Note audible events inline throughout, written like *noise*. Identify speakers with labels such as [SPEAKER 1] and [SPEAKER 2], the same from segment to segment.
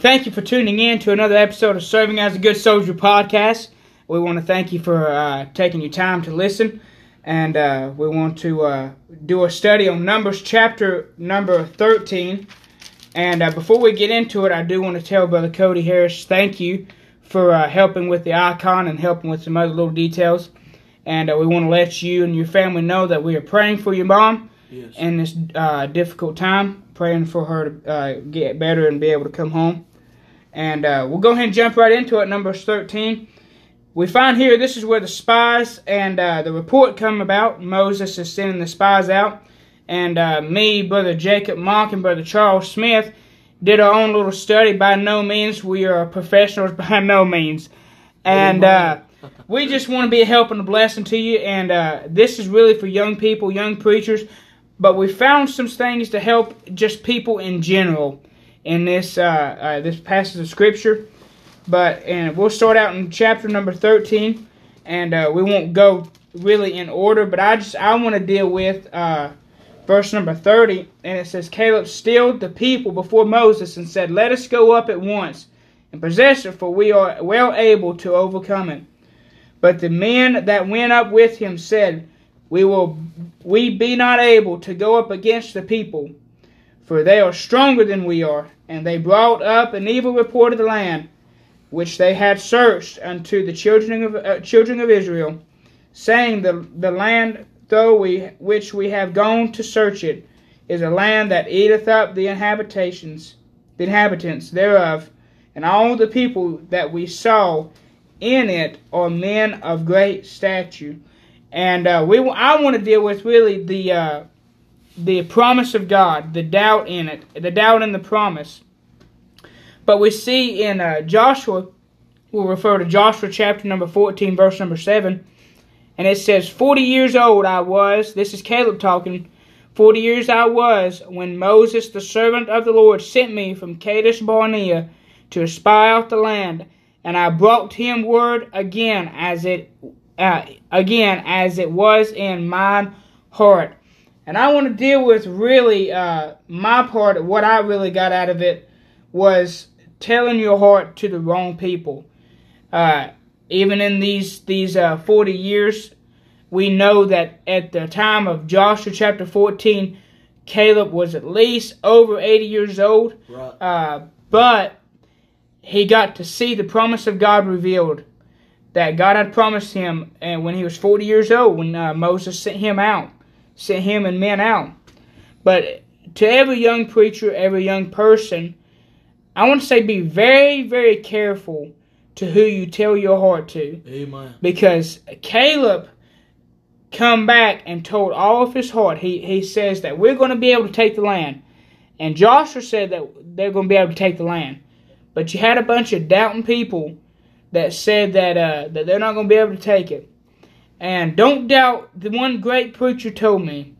[SPEAKER 1] Thank you for tuning in to another episode of Serving as a Good Soldier podcast. We want to thank you for uh, taking your time to listen, and uh, we want to uh, do a study on Numbers chapter number 13. And uh, before we get into it, I do want to tell Brother Cody Harris thank you for uh, helping with the icon and helping with some other little details. And uh, we want to let you and your family know that we are praying for your mom
[SPEAKER 2] Yes.
[SPEAKER 1] in this uh, difficult time, praying for her to uh, get better and be able to come home. And uh, we'll go ahead and jump right into it. Numbers 13. We find here this is where the spies and uh, the report come about. Moses is sending the spies out. And uh, me, Brother Jacob Mock, and Brother Charles Smith did our own little study. By no means, we are professionals, *laughs* by no means. And uh, we just want to be a help and a blessing to you. And uh, this is really for young people, young preachers. But we found some things to help just people in general in this uh, uh, this passage of scripture. But and we'll start out in chapter number thirteen, and uh, we won't go really in order. But I just I want to deal with uh, verse number thirty, and it says Caleb stilled the people before Moses and said, "Let us go up at once and possess it, for we are well able to overcome it." But the men that went up with him said, "We will we be not able to go up against the people." For they are stronger than we are. And they brought up an evil report of the land, which they had searched unto the children of uh, children of Israel, saying, the the land though we which we have gone to search it is a land that eateth up the inhabitations, the inhabitants thereof, and all the people that we saw in it are men of great stature. And uh, we I want to deal with really the uh, the promise of God, the doubt in it, the doubt in the promise. But we see in uh, Joshua, we'll refer to Joshua chapter number 14, verse number 7, and it says, 40 years old I was, this is Caleb talking, 40 years I was when Moses, the servant of the Lord, sent me from Kadesh Barnea to spy out the land, and I brought him word again as it uh, again as it was in mine heart. And I want to deal with really uh, my part of what I really got out of it was telling your heart to the wrong people. Uh, even in these these uh, 40 years, we know that at the time of Joshua chapter 14, Caleb was at least over 80 years old.
[SPEAKER 2] Right.
[SPEAKER 1] Uh, but he got to see the promise of God revealed that God had promised him, and when he was 40 years old, when uh, Moses sent him out sent him and men out. But to every young preacher, every young person, I want to say be very, very careful to who you tell your heart to.
[SPEAKER 2] Amen.
[SPEAKER 1] Because Caleb come back and told all of his heart. He he says that we're going to be able to take the land. And Joshua said that they're going to be able to take the land. But you had a bunch of doubting people that said that uh, that they're not going to be able to take it. And don't doubt, the one great preacher told me,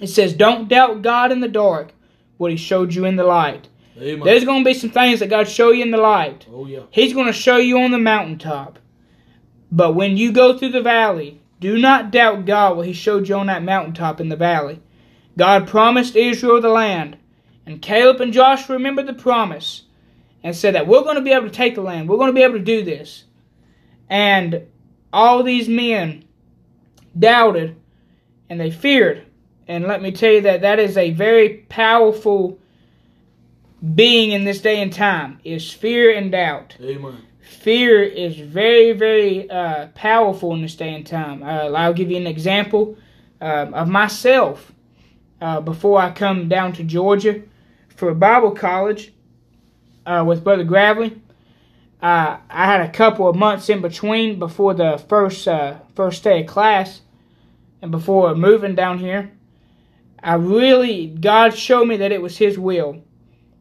[SPEAKER 1] it says, don't doubt God in the dark, what he showed you in the light.
[SPEAKER 2] Amen.
[SPEAKER 1] There's going to be some things that God show you in the light.
[SPEAKER 2] oh yeah.
[SPEAKER 1] He's going to show you on the mountaintop. But when you go through the valley, do not doubt God what he showed you on that mountaintop in the valley. God promised Israel the land. And Caleb and Joshua remembered the promise and said that we're going to be able to take the land. We're going to be able to do this. And all these men doubted and they feared. And let me tell you that that is a very powerful being in this day and time is fear and doubt.
[SPEAKER 2] Amen.
[SPEAKER 1] Fear is very, very uh, powerful in this day and time. Uh, I'll give you an example um, of myself. Uh, before I come down to Georgia for Bible college uh, with Brother Gravely, uh, I had a couple of months in between before the first uh, first day of class and before moving down here. I really, God showed me that it was His will.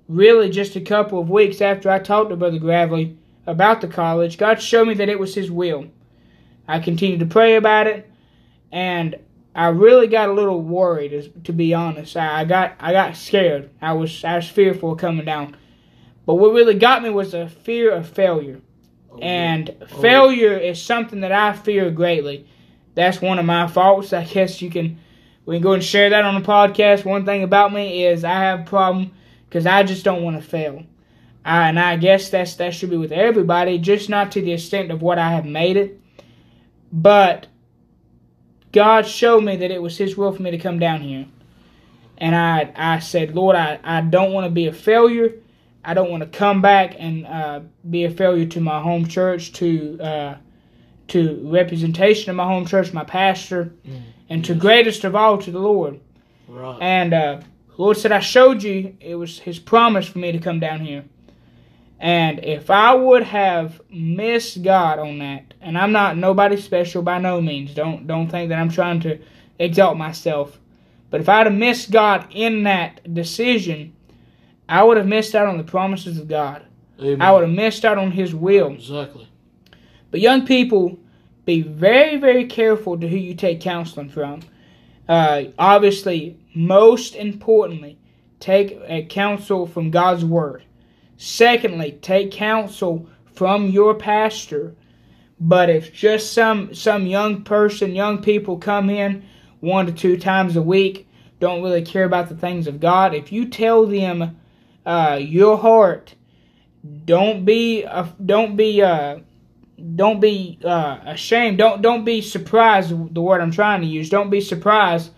[SPEAKER 1] Really, just a couple of weeks after I talked to Brother Gravely about the college, God showed me that it was His will. I continued to pray about it, and I really got a little worried, to be honest. I got I got scared. I was I was fearful coming down. But what really got me was a fear of failure.
[SPEAKER 2] Oh,
[SPEAKER 1] And
[SPEAKER 2] Oh.
[SPEAKER 1] failure is something that I fear greatly. That's one of my faults. I guess you can we can go and share that on the podcast. One thing about me is I have a problem because I just don't want to fail. I, and I guess that's that should be with everybody, just not to the extent of what I have made it. But God showed me that it was His will for me to come down here. And I, I said, Lord, I, I don't want to be a failure. I don't want to come back and uh, be a failure to my home church, to uh, to representation of my home church, my pastor, mm, and to greatest of all to the Lord.
[SPEAKER 2] Right.
[SPEAKER 1] And uh, Lord said, I showed you it was His promise for me to come down here. And if I would have missed God on that, and I'm not nobody special by no means. Don't don't think that I'm trying to exalt myself. But if I'd have missed God in that decision, I would have missed out on the promises of God.
[SPEAKER 2] Amen.
[SPEAKER 1] I would have missed out on His will.
[SPEAKER 2] Exactly.
[SPEAKER 1] But young people, be very, very careful to who you take counseling from. Uh, obviously, most importantly, take a counsel from God's Word. Secondly, take counsel from your pastor. But if just some some young person, young people come in one to two times a week, don't really care about the things of God, if you tell them uh, your heart, don't be uh, don't be uh, don't be uh, ashamed. Don't don't be surprised. The word I'm trying to use. Don't be surprised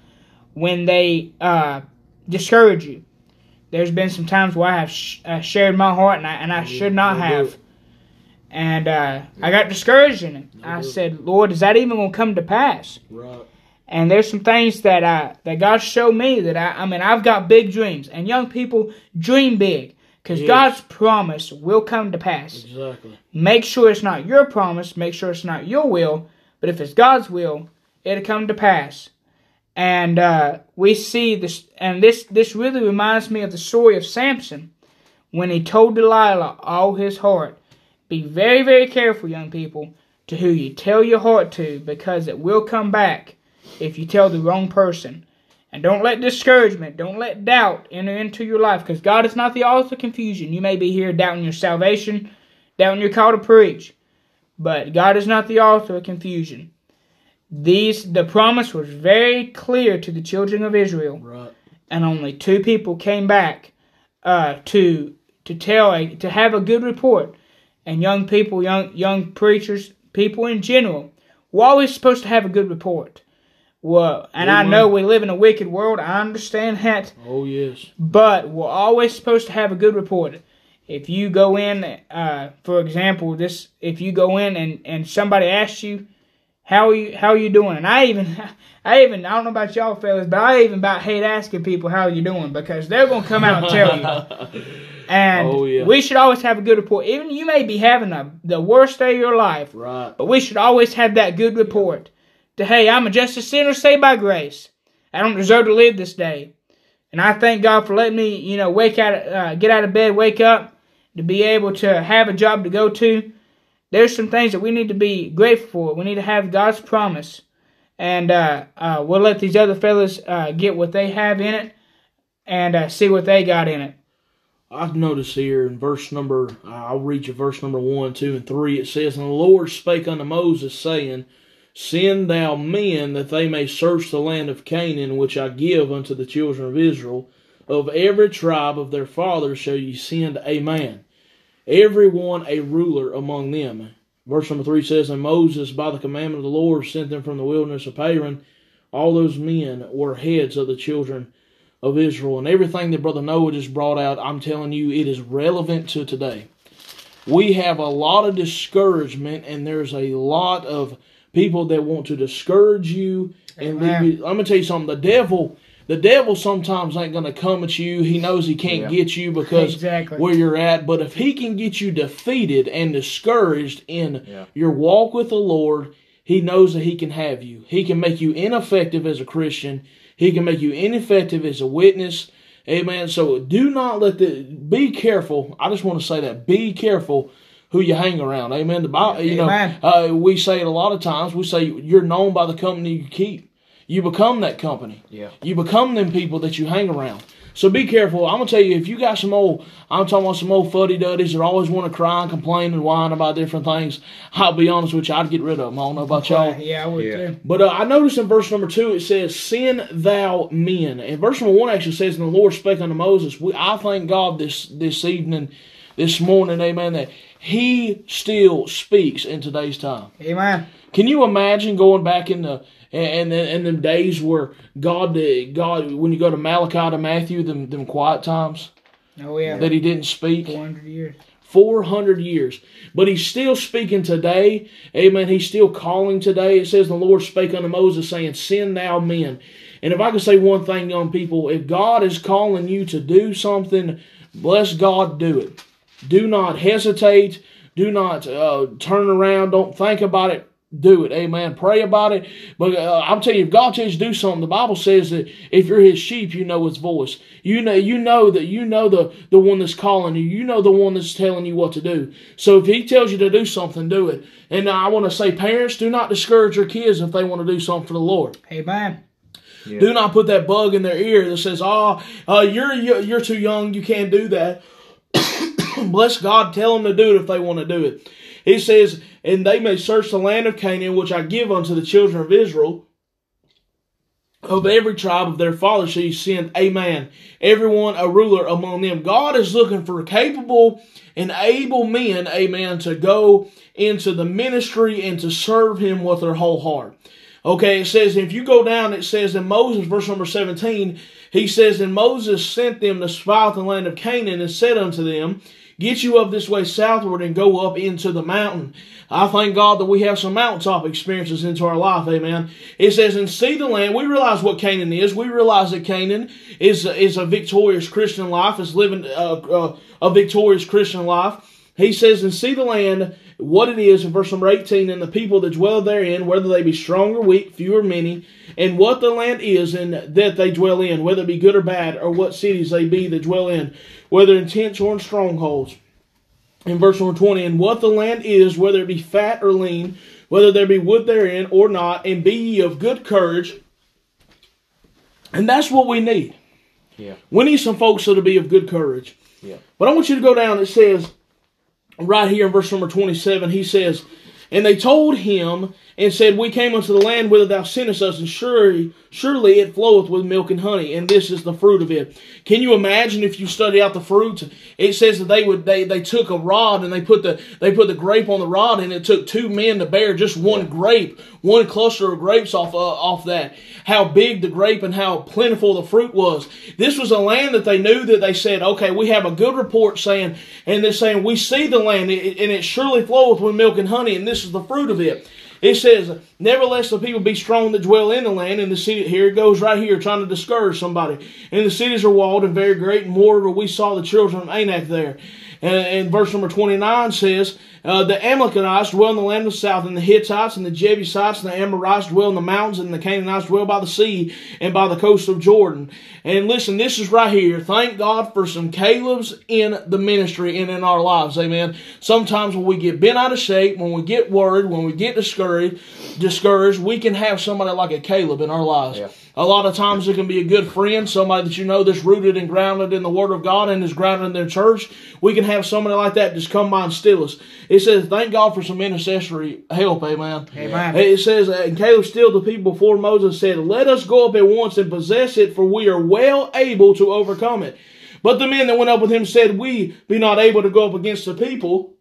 [SPEAKER 1] when they uh, discourage you. There's been some times where I have sh- uh, shared my heart and I, and I no, should not no have. Good. And uh, I got discouraged in it. I good. said, Lord, is that even going to come to pass?
[SPEAKER 2] Right.
[SPEAKER 1] And there's some things that I, that God showed me that I, I mean, I've got big dreams. And young people dream big because yes. God's promise will come to pass.
[SPEAKER 2] Exactly.
[SPEAKER 1] Make sure it's not your promise. Make sure it's not your will. But if it's God's will, it'll come to pass and uh, we see this, and this this really reminds me of the story of Samson when he told Delilah all his heart. Be very very careful, young people, to who you tell your heart to, because it will come back if you tell the wrong person. And don't let discouragement, don't let doubt enter into your life, because God is not the author of confusion. You may be here doubting your salvation, doubting your call to preach, but God is not the author of confusion. These the promise was very clear to the children of Israel,
[SPEAKER 2] right.
[SPEAKER 1] and only two people came back uh, to to tell a to have a good report. And young people, young young preachers, people in general, we're always supposed to have a good report. Well, and I know we live in a wicked world. I understand that.
[SPEAKER 2] Oh yes.
[SPEAKER 1] But we're always supposed to have a good report. If you go in, uh, for example, this if you go in and and somebody asks you how are you how are you doing? And I even *laughs* I even I don't know about y'all fellas, but I even about hate asking people how you doing because they're gonna come out and tell you. *laughs* And oh, yeah. we should always have a good report. Even you may be having a, the worst day of your life,
[SPEAKER 2] right?
[SPEAKER 1] But we should always have that good report. To hey, I'm a just a sinner saved by grace. I don't deserve to live this day, and I thank God for letting me, you know, wake out, uh, get out of bed, wake up, to be able to have a job to go to there's some things that we need to be grateful for. We need to have God's promise. And uh, uh, we'll let these other fellas uh, get what they have in it and uh, see what they got in it.
[SPEAKER 2] I've noticed here in verse number, I'll read you verse number 1, 2, and 3. It says, And the Lord spake unto Moses, saying, Send thou men that they may search the land of Canaan, which I give unto the children of Israel. Of every tribe of their fathers shall ye send a man every one a ruler among them. Verse number three says, And Moses, by the commandment of the Lord, sent them from the wilderness of Paran. All those men were heads of the children of Israel. And everything that Brother Noah just brought out, I'm telling you, it is relevant to today. We have a lot of discouragement, and there's a lot of people that want to discourage you. And I'm going to tell you something the devil the devil sometimes ain't going to come at you. He knows he can't yeah. get you because
[SPEAKER 1] exactly.
[SPEAKER 2] where you're at. But if he can get you defeated and discouraged in yeah. your walk with the Lord, he knows that he can have you. He can make you ineffective as a Christian. He can make you ineffective as a witness. Amen. So do not let the be careful. I just want to say that be careful who you hang around. Amen. The Bible, you know, uh, we say it a lot of times. We say you're known by the company you keep. You become that company.
[SPEAKER 1] Yeah.
[SPEAKER 2] You become them people that you hang around. So be careful. I'm gonna tell you if you got some old, I'm talking about some old fuddy duddies that always want to cry and complain and whine about different things. I'll be honest with you, I'd get rid of them. I don't know about y'all.
[SPEAKER 1] Yeah, I would
[SPEAKER 3] Yeah.
[SPEAKER 1] too.
[SPEAKER 2] But uh, I noticed in verse number two it says, "Send thou men." And verse number one actually says, "And the Lord spake unto Moses." We, I thank God this this evening, this morning, Amen, that He still speaks in today's time.
[SPEAKER 1] Amen.
[SPEAKER 2] Can you imagine going back in the and and, and them days where God God when you go to Malachi to Matthew them them quiet times
[SPEAKER 1] Oh yeah.
[SPEAKER 2] that He didn't speak.
[SPEAKER 1] 400 years.
[SPEAKER 2] 400 years. But he's still speaking today. Amen. He's still calling today. It says, The Lord spake unto Moses, saying, Send thou men. And if I could say one thing, young people, if God is calling you to do something, bless God, do it. Do not hesitate. Do not uh, turn around. Don't think about it. Do it. Amen. Pray about it. But uh, I'm telling you, if God tells you to do something, the Bible says that if you're His sheep, you know His voice. You know, you know that you know the the one that's calling you. You know the one that's telling you what to do. So if He tells you to do something, do it. And I want to say, parents, do not discourage your kids if they want to do something for the Lord.
[SPEAKER 1] Amen.
[SPEAKER 3] Yeah.
[SPEAKER 2] Do not put that bug in their ear that says, "Oh, uh, you're you're too young. You can't do that." *coughs* Bless God. Tell them to do it if they want to do it. He says, "And they may search the land of Canaan, which I give unto the children of Israel." Of every tribe of their fathers shall you send a man, everyone a ruler among them. God is looking for capable and able men, amen, to go into the ministry and to serve Him with their whole heart. Okay, it says, if you go down, it says in Moses, verse number 17, he says, And Moses sent them to spy out the land of Canaan and said unto them, Get you up this way southward and go up into the mountain. I thank God that we have some mountaintop experiences into our life, amen. It says, And see the land. We realize what Canaan is. We realize that Canaan is, is a victorious Christian life, is living uh, uh, a victorious Christian life. He says, And see the land what it is in verse number 18, and the people that dwell therein, whether they be strong or weak, few or many, and what the land is and that they dwell in, whether it be good or bad, or what cities they be that dwell in, whether in tents or in strongholds. In verse number 20, and what the land is, whether it be fat or lean, whether there be wood therein or not, and be ye of good courage. And that's what we need.
[SPEAKER 3] Yeah.
[SPEAKER 2] We need some folks that'll be of good courage.
[SPEAKER 3] Yeah.
[SPEAKER 2] But I want you to go down. It says, right here in verse number 27, he says, And they told him and said, We came unto the land whither thou sentest us, and surely, surely it floweth with milk and honey, and this is the fruit of it. Can you imagine if you study out the fruit? It says that they would they, they took a rod and they put the they put the grape on the rod, and it took two men to bear just one grape, one cluster of grapes off uh, off that. How big the grape and how plentiful the fruit was. This was a land that they knew that they said, okay, we have a good report saying, and they're saying we see the land, and it surely floweth with milk and honey, and this is the fruit of it. It says, Nevertheless, the people be strong that dwell in the land, and the city, here it goes right here, trying to discourage somebody. And the cities are walled and very great, and moreover, we saw the children of Anak there. And, verse number 29 says, uh, The Amalekites dwell in the land of the south, and the Hittites, and the Jebusites, and the Amorites dwell in the mountains, and the Canaanites dwell by the sea, and by the coast of Jordan. And listen, this is right here. Thank God for some Caleb's in the ministry and in our lives. Amen. Sometimes when we get bent out of shape, when we get worried, when we get discouraged, discouraged, we can have somebody like a Caleb in our lives.
[SPEAKER 3] Yeah.
[SPEAKER 2] A lot of times it can be a good friend, somebody that you know that's rooted and grounded in the Word of God and is grounded in their church. We can have somebody like that just come by and steal us. It says, thank God for some intercessory help, amen.
[SPEAKER 1] Amen.
[SPEAKER 2] It says, and Caleb stilled the people before Moses said, Let us go up at once and possess it, for we are well able to overcome it. But the men that went up with him said, We be not able to go up against the people,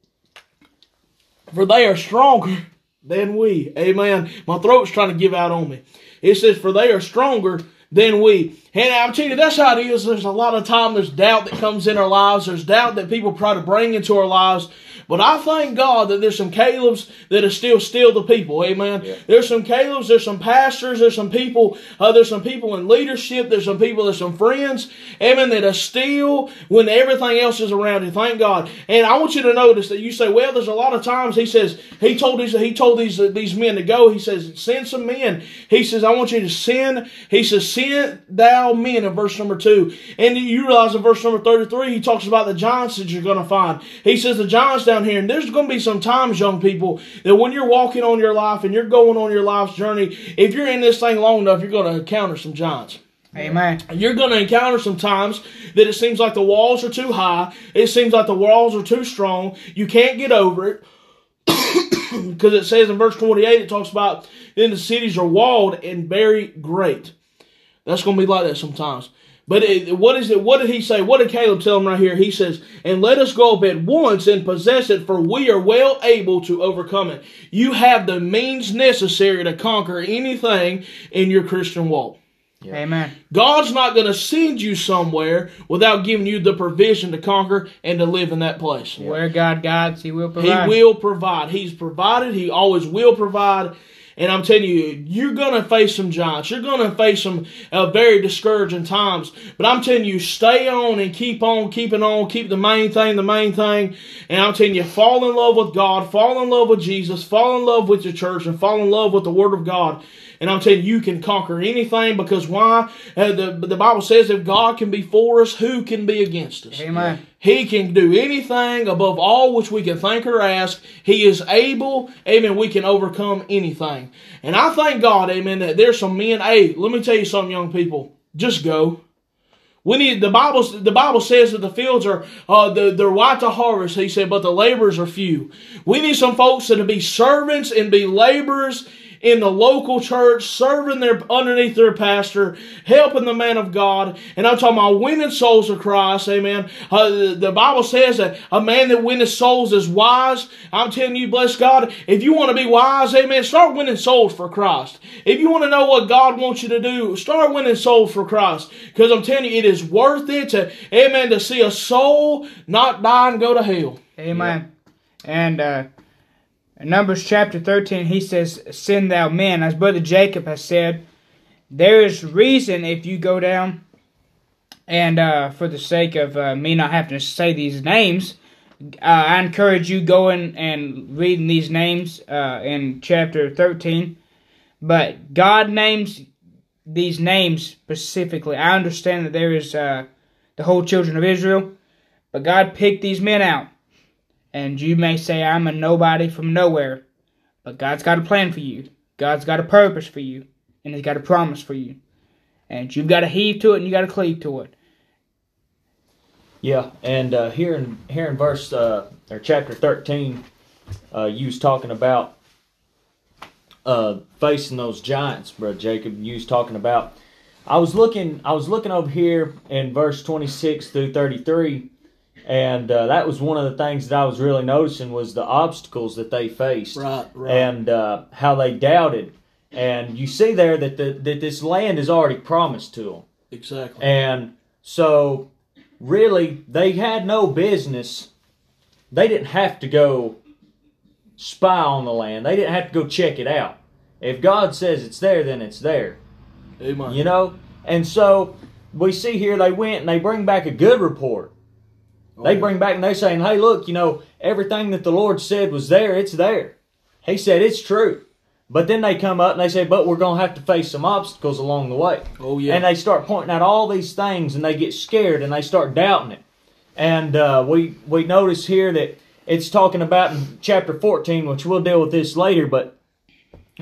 [SPEAKER 2] for they are stronger than we. Amen. My throat's trying to give out on me. It says, For they are stronger than we. And I'm telling you, that's how it is. There's a lot of time there's doubt that comes in our lives. There's doubt that people try to bring into our lives. But I thank God that there's some Caleb's that are still still the people. Amen.
[SPEAKER 3] Yeah.
[SPEAKER 2] There's some Caleb's, there's some pastors, there's some people, uh, there's some people in leadership, there's some people, there's some friends, amen, that are still when everything else is around you. Thank God. And I want you to notice that you say, well, there's a lot of times he says, he told these, he told these, uh, these men to go. He says, send some men. He says, I want you to send, he says, send thou men in verse number two. And you realize in verse number 33, he talks about the giants that you're going to find. He says, the giants down here, and there's going to be some times, young people, that when you're walking on your life and you're going on your life's journey, if you're in this thing long enough, you're going to encounter some giants.
[SPEAKER 1] Amen.
[SPEAKER 2] You're going to encounter some times that it seems like the walls are too high. It seems like the walls are too strong. You can't get over it. *coughs* Because it says in verse 28, it talks about then the cities are walled and very great. That's going to be like that sometimes. But it, what is it? What did he say? What did Caleb tell him right here? He says, "And let us go up at once and possess it, for we are well able to overcome it." You have the means necessary to conquer anything in your Christian walk.
[SPEAKER 1] Yeah. Amen.
[SPEAKER 2] God's not going to send you somewhere without giving you the provision to conquer and to live in that place.
[SPEAKER 1] Yeah. Where God guides, He will provide.
[SPEAKER 2] He will provide. He's provided. He always will provide. And I'm telling you, you're going to face some giants. You're going to face some uh, very discouraging times. But I'm telling you, stay on and keep on keeping on. Keep the main thing the main thing. And I'm telling you, fall in love with God, fall in love with Jesus, fall in love with your church, and fall in love with the Word of God. And I'm telling you, you can conquer anything because why? Uh, the, the Bible says if God can be for us, who can be against us?
[SPEAKER 1] Amen.
[SPEAKER 2] He can do anything above all which we can think or ask. He is able, amen, we can overcome anything. And I thank God, amen, that there's some men, hey, let me tell you something, young people. Just go. We need the Bible. The Bible says that the fields are uh, the, they're white to harvest. He said, but the laborers are few. We need some folks that to be servants and be laborers in the local church, serving their underneath their pastor, helping the man of God. And I'm talking about winning souls to Christ. Amen. Uh, the Bible says that a man that winneth souls is wise. I'm telling you, bless God, if you want to be wise, amen, start winning souls for Christ. If you want to know what God wants you to do, start winning souls for Christ. Because I'm telling you, it is worth it to, amen, to see a soul not die and go to hell.
[SPEAKER 1] Amen. And uh, in Numbers chapter 13, he says, Send thou men. As Brother Jacob has said, there is reason if you go down, and uh, for the sake of uh, me not having to say these names, uh, I encourage you going and reading these names uh, in chapter 13. But God names these names specifically. I understand that there is uh, the whole children of Israel, but God picked these men out. And you may say, I'm a nobody from nowhere. But God's got a plan for you. God's got a purpose for you. And He's got a promise for you. And you've got to heave to it and you got to cleave to it.
[SPEAKER 3] Yeah, and uh, here in here in verse uh, or chapter thirteen, uh, you was talking about uh, facing those giants, bro. Jacob. You was talking about. I was looking. I was looking over here in verse twenty six through thirty three, and uh, that was one of the things that I was really noticing was the obstacles that they faced,
[SPEAKER 2] Right, right.
[SPEAKER 3] and uh, how they doubted. And you see there that the, that this land is already promised to them,
[SPEAKER 2] Exactly.
[SPEAKER 3] and so really they had no business. They didn't have to go spy on the land. They didn't have to go check it out. If God says it's there, then it's there.
[SPEAKER 2] Amen.
[SPEAKER 3] You know? And so we see here they went and they bring back a good report. They
[SPEAKER 2] Oh,
[SPEAKER 3] bring back and they saying, "Hey, look, you know everything that the Lord said was there. It's there." He said it's true. But then they come up and they say, "But we're going to have to face some obstacles along the way."
[SPEAKER 2] Oh yeah.
[SPEAKER 3] And they start pointing out all these things, and they get scared and they start doubting it. And uh, we we notice here that it's talking about in chapter 14, which we'll deal with this later, but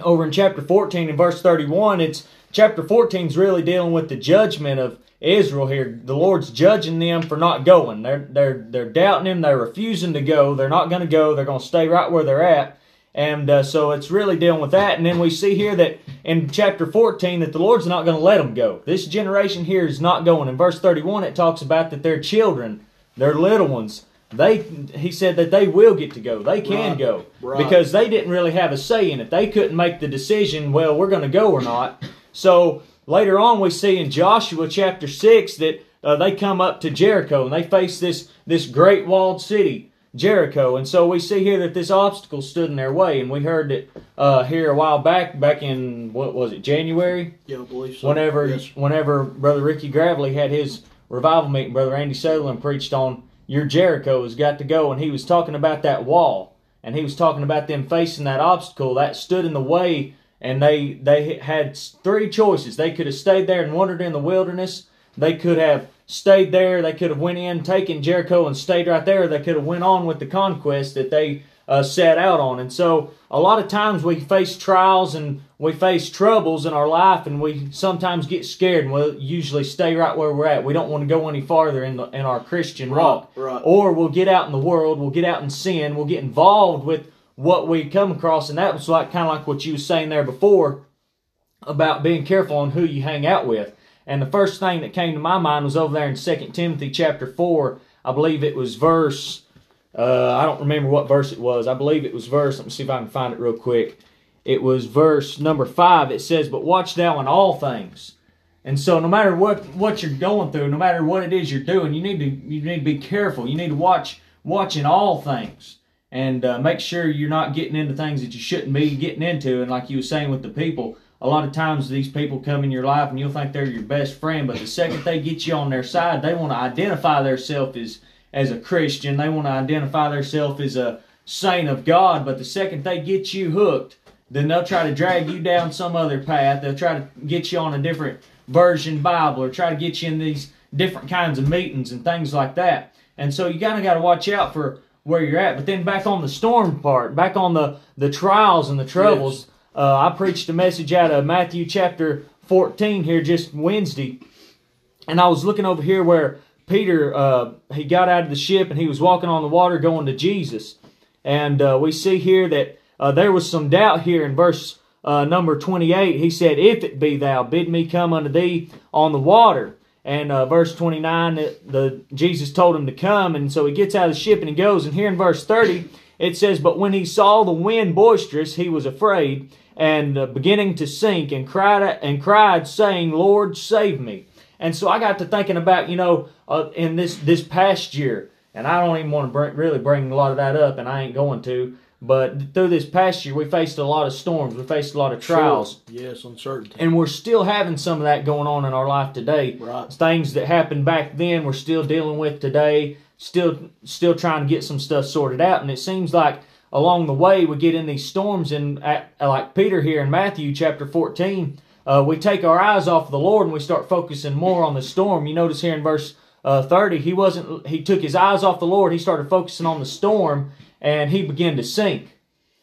[SPEAKER 3] over in chapter 14 in verse 31, it's chapter 14 is really dealing with the judgment of Israel here. The Lord's judging them for not going. They're they're they're doubting him. They're refusing to go. They're not going to go. They're going to stay right where they're at. And uh, so it's really dealing with that. And then we see here that in chapter 14 that the Lord's not going to let them go. This generation here is not going. In verse 31, it talks about that their children, their little ones, they he said that they will get to go. They can
[SPEAKER 2] Right.
[SPEAKER 3] go
[SPEAKER 2] Right.
[SPEAKER 3] because they didn't really have a say in it. They couldn't make the decision. Well, we're going to go or not. So later on, we see in Joshua chapter six that uh, they come up to Jericho and they face this this great walled city. Jericho, and so we see here that this obstacle stood in their way, and we heard it uh, here a while back, back in what was it, January?
[SPEAKER 2] yeah, I believe so.
[SPEAKER 3] whenever
[SPEAKER 2] Yes.
[SPEAKER 3] whenever brother Ricky Gravely had his revival meeting, brother Andy Sutherland preached on your Jericho has got to go, and he was talking about that wall, and he was talking about them facing that obstacle that stood in the way, and they they had three choices. They could have stayed there and wandered in the wilderness. They could have stayed there. They could have went in, taken Jericho, and stayed right there. They could have went on with the conquest that they uh, set out on. And so a lot of times we face trials and we face troubles in our life, and we sometimes get scared, and we'll usually stay right where we're at. We don't want to go any farther in the, in our Christian walk,
[SPEAKER 2] right.
[SPEAKER 3] or we'll get out in the world, we'll get out in sin, we'll get involved with what we come across, and that was like kind of like what you were saying there before about being careful on who you hang out with. And the first thing that came to my mind was over there in 2 Timothy chapter 4. I believe it was verse, uh, I don't remember what verse it was. I believe it was verse, let me see if I can find it real quick. It was verse number 5. It says, But watch thou in all things. And so no matter what, what you're going through, no matter what it is you're doing, you need to you need to be careful. You need to watch watch in all things and uh, make sure you're not getting into things that you shouldn't be getting into. And like you were saying with the people, a lot of times these people come in your life and you'll think they're your best friend, but the second they get you on their side, they want to identify themselves as as a Christian. They want to identify themselves as a saint of God. But the second they get you hooked, then they'll try to drag you down some other path. They'll try to get you on a different version Bible or try to get you in these different kinds of meetings and things like that. And so you kind of got to watch out for where you're at. But then back on the storm part, back on the the trials and the troubles.
[SPEAKER 2] Yes.
[SPEAKER 3] Uh, I preached a message out of Matthew chapter 14 here just Wednesday, and I was looking over here where Peter uh, he got out of the ship and he was walking on the water going to Jesus, and uh, we see here that uh, there was some doubt here in verse uh, number 28. He said, "If it be thou, bid me come unto thee on the water." And uh, verse 29, the, the Jesus told him to come, and so he gets out of the ship and he goes. And here in verse 30, it says, "But when he saw the wind boisterous, he was afraid." and uh, beginning to sink and cried and cried saying lord save me and so i got to thinking about you know uh, in this this past year and i don't even want to really bring a lot of that up and i ain't going to but through this past year we faced a lot of storms. We faced a lot of trials.
[SPEAKER 2] Sure. Yes, uncertainty.
[SPEAKER 3] and we're still having some of that going on in our life today.
[SPEAKER 2] Right.
[SPEAKER 3] things that happened back then we're still dealing with today. Still still trying to get some stuff sorted out. And it seems like along the way we get in these storms. And at, like peter here in matthew chapter 14 uh, we take our eyes off the lord and we start focusing more on the storm. You notice here in verse uh, 30 he wasn't he took his eyes off the lord. He started focusing on the storm and he began to sink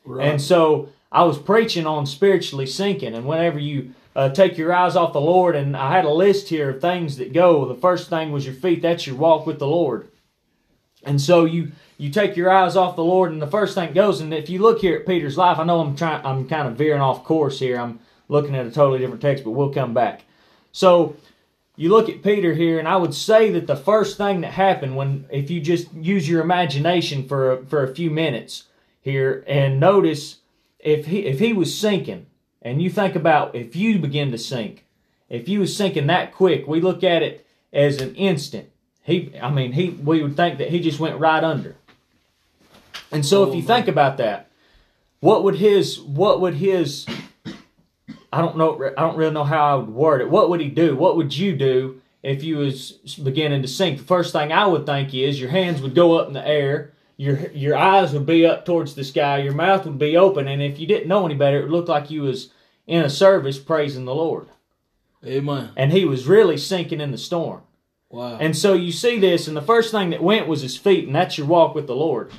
[SPEAKER 2] Right.
[SPEAKER 3] and so I was preaching on spiritually sinking, and whenever you uh, take your eyes off the Lord, and I had a list here of things that go. The first thing was your feet. That's your walk with the Lord. And so you you take your eyes off the Lord, and the first thing goes. And if you look here at Peter's life, I know I'm trying. I'm kind of veering off course here. I'm looking at a totally different text, but we'll come back. So you look at Peter here, and I would say that the first thing that happened when, if you just use your imagination for a, for a few minutes here, and notice if he if he was sinking, and you think about if you begin to sink, if you was sinking that quick, we look at it as an instant. He, I mean, he we would think that he just went right under. And so, if
[SPEAKER 2] Oh,
[SPEAKER 3] you
[SPEAKER 2] my.
[SPEAKER 3] think about that, what would his what would his I don't know. I don't really know how I would word it. What would he do? What would you do if you was beginning to sink? The first thing I would think is your hands would go up in the air, your your eyes would be up towards the sky, your mouth would be open, and if you didn't know any better, it would look like you was in a service praising the Lord,
[SPEAKER 2] Amen.
[SPEAKER 3] and he was really sinking in the storm.
[SPEAKER 2] Wow.
[SPEAKER 3] And so you see this, and the first thing that went was his feet, and that's your walk with the Lord.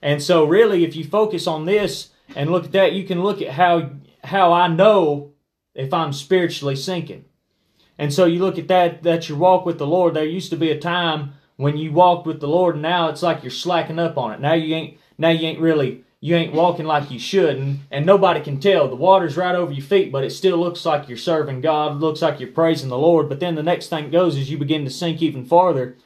[SPEAKER 3] And so, really, if you focus on this and look at that, you can look at how how I know if I'm spiritually sinking. And so you look at that, that's your walk with the Lord. There used to be a time when you walked with the Lord, and now it's like you're slacking up on it. Now you ain't now you ain't really you ain't walking like you should, and, and nobody can tell. The water's right over your feet, but it still looks like you're serving God, it looks like you're praising the Lord. But then the next thing goes is you begin to sink even farther.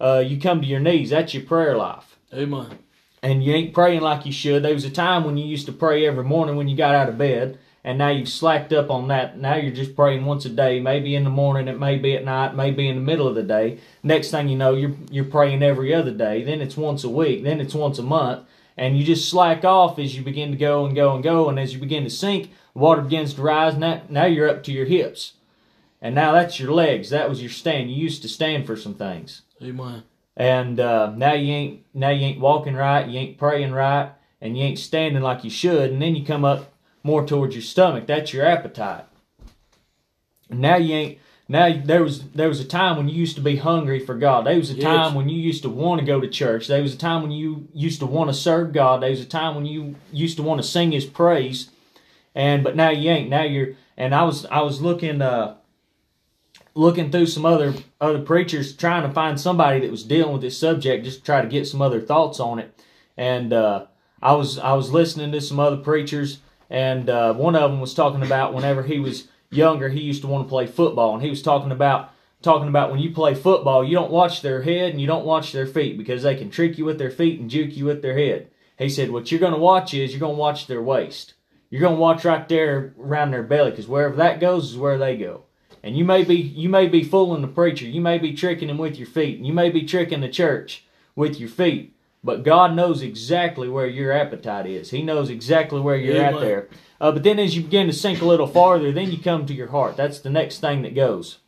[SPEAKER 3] Uh, you come to your knees. That's your prayer life
[SPEAKER 2] Amen.
[SPEAKER 3] and you ain't praying like you should. There was a time when you used to pray every morning when you got out of bed, and now you've slacked up on that. Now you're just praying once a day, maybe in the morning, it may be at night, maybe in the middle of the day. Next thing you know, you're you're praying every other day. Then it's once a week. Then it's once a month, and you just slack off as you begin to go and go and go, and as you begin to sink, water begins to rise. Now now you're up to your hips, and now that's your legs. That was your stand. You used to stand for some things
[SPEAKER 2] Amen.
[SPEAKER 3] and uh, now you ain't now you ain't walking right, you ain't praying right, and you ain't standing like you should, and then you come up more towards your stomach. That's your appetite. Now you ain't Now there was there was a time when you used to be hungry for God. There was a
[SPEAKER 2] Yes.
[SPEAKER 3] time when you used to want to go to church. There was a time when you used to want to serve God. There was a time when you used to want to sing His praise. And but now you ain't. Now you're. And I was I was looking uh looking through some other other preachers trying to find somebody that was dealing with this subject just to try to get some other thoughts on it. And uh, I was I was listening to some other preachers, and uh, one of them was talking about whenever he was younger, he used to want to play football, and he was talking about talking about when you play football, you don't watch their head and you don't watch their feet because they can trick you with their feet and juke you with their head. He said what you're going to watch is you're going to watch their waist. You're going to watch right there around their belly because wherever that goes is where they go. And you may be you may be fooling the preacher. You may be tricking him with your feet. and You may be tricking the church with your feet. But God knows exactly where your appetite is. He knows exactly where you're at there. Uh, but then as you begin to sink a little farther, then you come to your heart. That's the next thing that goes.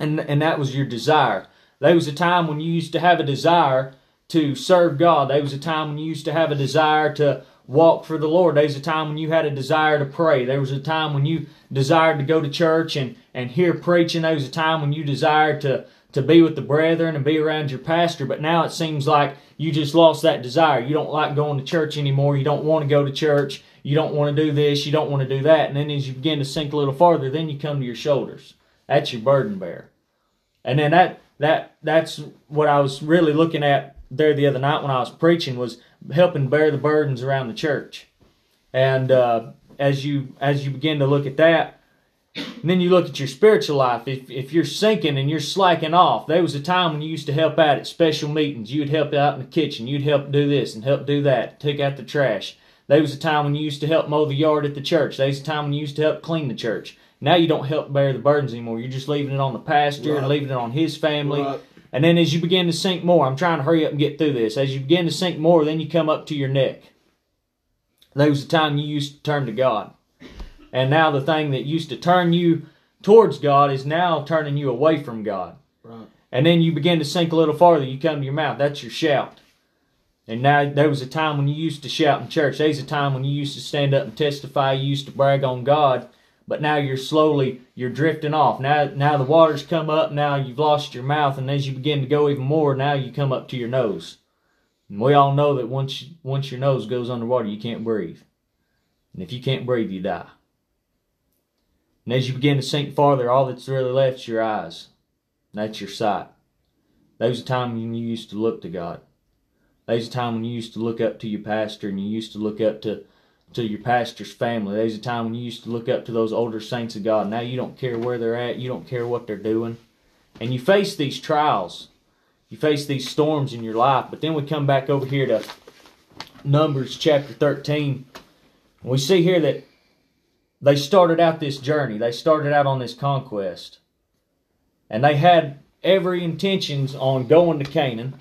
[SPEAKER 3] And and that was your desire. There was a time when you used to have a desire to serve God. There was a time when you used to have a desire to walk for the Lord. There was a time when you had a desire to pray. There was a time when you desired to go to church and, and hear preaching. There was a time when you desired to, to be with the brethren and be around your pastor. But now it seems like you just lost that desire. You don't like going to church anymore. You don't want to go to church. You don't want to do this. You don't want to do that. And then as you begin to sink a little farther, then you come to your shoulders. That's your burden bearer. And then that that that's what I was really looking at there the other night when I was preaching was helping bear the burdens around the church. And uh, as you as you begin to look at that, and then you look at your spiritual life. If if you're sinking and you're slacking off, there was a time when you used to help out at special meetings. You'd help out in the kitchen. You'd help do this and help do that. Take out the trash. There was a time when you used to help mow the yard at the church. There was a time when you used to help clean the church. Now you don't help bear the burdens anymore. You're just leaving it on the pastor and leaving it on his family.
[SPEAKER 2] Right.
[SPEAKER 3] And then as you begin to sink more, I'm trying to hurry up and get through this. As you begin to sink more, then you come up to your neck. There was a time you used to turn to God. And now the thing that used to turn you towards God is now turning you away from God.
[SPEAKER 2] Right.
[SPEAKER 3] And then you begin to sink a little farther, you come to your mouth. That's your shout. And now there was a time when you used to shout in church. There's a time when you used to stand up and testify, you used to brag on God. But now you're slowly you're drifting off. Now now the water's come up, now you've lost your mouth, and as you begin to go even more, now you come up to your nose. And we all know that once once your nose goes underwater, you can't breathe. And if you can't breathe, you die. And as you begin to sink farther, all that's really left is your eyes. That's your sight. There was a time when you used to look to God. There was a time when you used to look up to your pastor and you used to look up to, to your pastor's family. There was a time when you used to look up to those older saints of God. Now you don't care where they're at, you don't care what they're doing. And you face these trials. You face these storms in your life. But then we come back over here to Numbers chapter 13. And we see here that they started out this journey. They started out on this conquest. And they had every intentions on going to Canaan.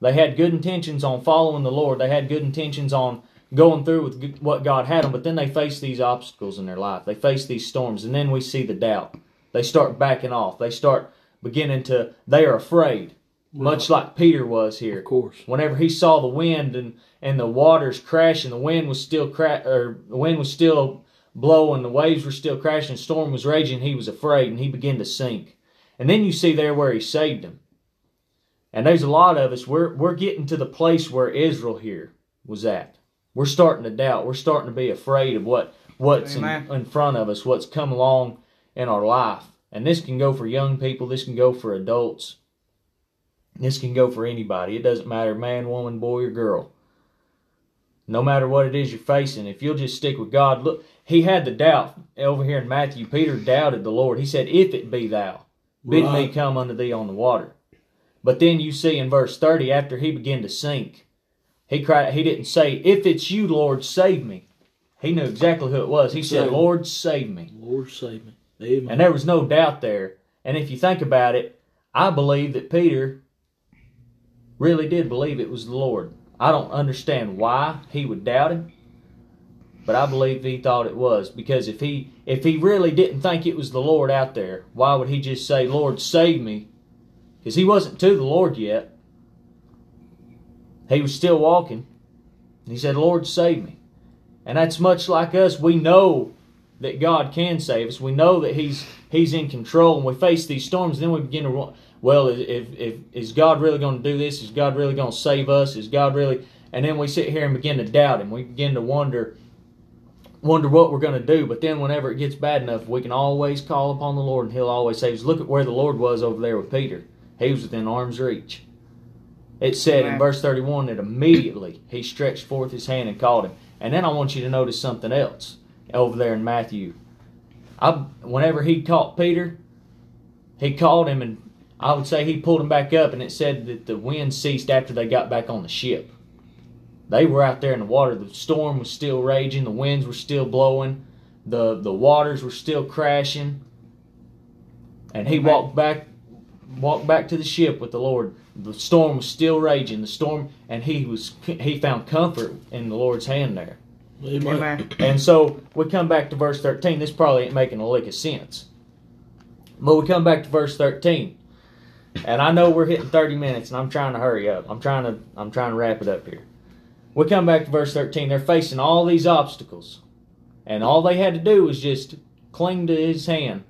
[SPEAKER 3] They had good intentions on following the Lord. They had good intentions on going through with what God had them, but then they face these obstacles in their life. They face these storms, and then we see the doubt. They start backing off. They start beginning to, they are afraid, much like Peter was here
[SPEAKER 2] Of course.
[SPEAKER 3] whenever he saw the wind and, and the waters crashing, the wind was still cra- or the wind was still blowing, the waves were still crashing, the storm was raging, he was afraid and he began to sink. And then you see there where he saved him. And there's a lot of us, we're we're getting to the place where Israel here was at. We're starting to doubt. We're starting to be afraid of what what's in, in front of us, what's come along in our life. And this can go for young people, this can go for adults. This can go for anybody. It doesn't matter, man, woman, boy, or girl. No matter what it is you're facing, if you'll just stick with God, look, he had the doubt over here in Matthew. Peter doubted the Lord. He said, If it be thou, bid me come unto thee on the water. But then you see in verse 30, after he began to sink, he cried, he didn't say, If it's you, Lord, save me. He knew exactly who it was. He said. Lord, save me.
[SPEAKER 2] Lord save me. Amen.
[SPEAKER 3] And there was no doubt there. And if you think about it, I believe that Peter really did believe it was the Lord. I don't understand why he would doubt him, but I believe he thought it was because if he if he really didn't think it was the Lord out there, why would he just say, "Lord, save me"? Because he wasn't to the Lord yet. He was still walking. And He said, "Lord, save me." And that's much like us. We know that God can save us. We know that He's He's in control, and we face these storms. Then we begin to well, if, if is God really going to do this? Is God really going to save us? Is God really? And then we sit here and begin to doubt Him. We begin to wonder wonder what we're going to do. But then, whenever it gets bad enough, we can always call upon the Lord, and He'll always save us. Look at where the Lord was over there with Peter. He was within arm's reach. It said in verse 31 that immediately he stretched forth his hand and called him. And then I want you to notice something else over there in Matthew. I, whenever he caught Peter, he called him, and I would say he pulled him back up, and it said that the wind ceased after they got back on the ship. They were out there in the water. The storm was still raging. The winds were still blowing. The the waters were still crashing. And he walked back walked back to the ship with the Lord. The storm was still raging. The storm and he was he found comfort in the Lord's hand there.
[SPEAKER 1] Amen.
[SPEAKER 3] And so we come back to verse 13. This probably ain't making a lick of sense. But we come back to verse 13. And I know we're hitting 30 minutes and I'm trying to hurry up. I'm trying to I'm trying to wrap it up here. We come back to verse 13. They're facing all these obstacles. And all they had to do was just cling to his hand.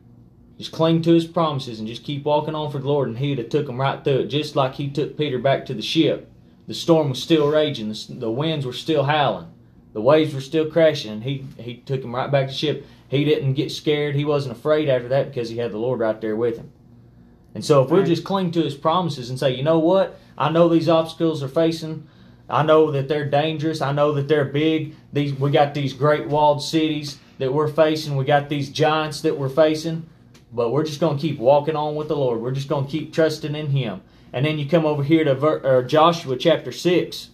[SPEAKER 3] Just cling to his promises and just keep walking on for the Lord. And he'd have took them right through it, just like he took Peter back to the ship. The storm was still raging. The, the winds were still howling. The waves were still crashing. And he, he took him right back to the ship. He didn't get scared. He wasn't afraid after that because he had the Lord right there with him. And so if we'll just cling to his promises and say, you know what? I know these obstacles are facing I know that they're dangerous. I know that they're big. These we got these great walled cities that we're facing. We got these giants that we're facing. But we're just going to keep walking on with the Lord. We're just going to keep trusting in Him. And then you come over here to Ver, Joshua chapter 6,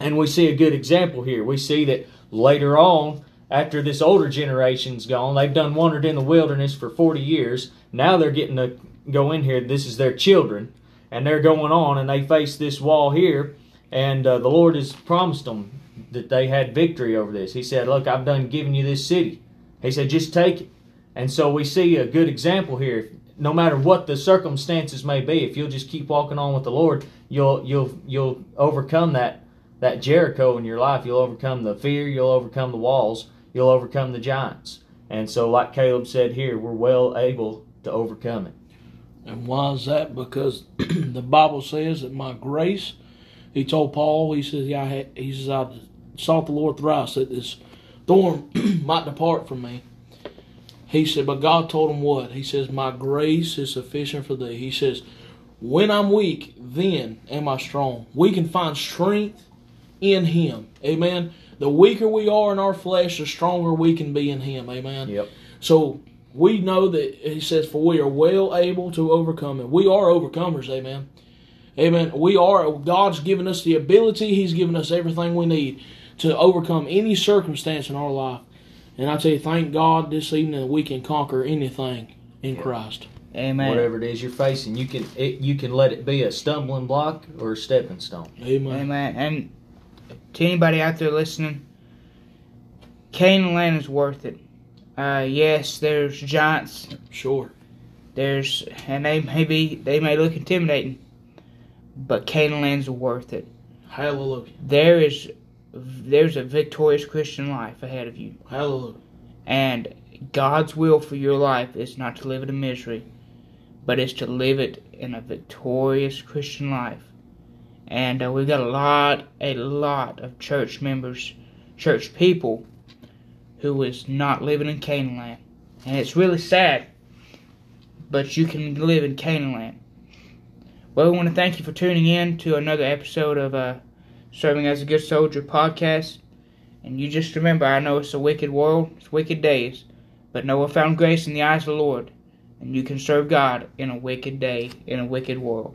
[SPEAKER 3] and we see a good example here. We see that later on, after this older generation's gone, they've done wandered in the wilderness for 40 years. Now they're getting to go in here. This is their children, and they're going on, and they face this wall here and uh, the Lord has promised them that they had victory over this. He said, Look, I've done giving you this city. He said, Just take it. And so we see a good example here. No matter what the circumstances may be, if you'll just keep walking on with the Lord, you'll you'll you'll overcome that that Jericho in your life. You'll overcome the fear. You'll overcome the walls. You'll overcome the giants. And so, like Caleb said here, we're well able to overcome it.
[SPEAKER 2] And why is that? Because *clears throat* the Bible says that my grace he told Paul, he says, "Yeah, I had, he says I sought the Lord thrice that this thorn *clears throat* might depart from me." He said, but God told him what? He says, "My grace is sufficient for thee." He says, "When I'm weak, then am I strong." We can find strength in Him. Amen. The weaker we are in our flesh, the stronger we can be in Him. Amen.
[SPEAKER 3] Yep.
[SPEAKER 2] So we know that He says, "For we are well able to overcome it." We are overcomers. Amen. Amen. We are, God's given us the ability, He's given us everything we need to overcome any circumstance in our life. And I tell you, thank God this evening that we can conquer anything in yeah. Christ.
[SPEAKER 1] Amen.
[SPEAKER 3] Whatever it is you're facing, you can it, you can let it be a stumbling block or a stepping stone.
[SPEAKER 2] Amen.
[SPEAKER 1] Amen. And to anybody out there listening, Canaan land is worth it. Uh, yes, there's giants.
[SPEAKER 2] Sure.
[SPEAKER 1] There's and they may be they may look intimidating but Canaan lands worth it.
[SPEAKER 2] Hallelujah.
[SPEAKER 1] There is there's a victorious Christian life ahead of you.
[SPEAKER 2] Hallelujah.
[SPEAKER 1] And God's will for your life is not to live it in misery, but is to live it in a victorious Christian life. And uh, we've got a lot, a lot of church members, church people, who is not living in Canaan land. And it's really sad, but you can live in Canaan land. Well, we want to thank you for tuning in to another episode of uh, Serving as a Good Soldier podcast. And you just remember, I know it's a wicked world, it's wicked days, but Noah found grace in the eyes of the Lord, and you can serve God in a wicked day, in a wicked world.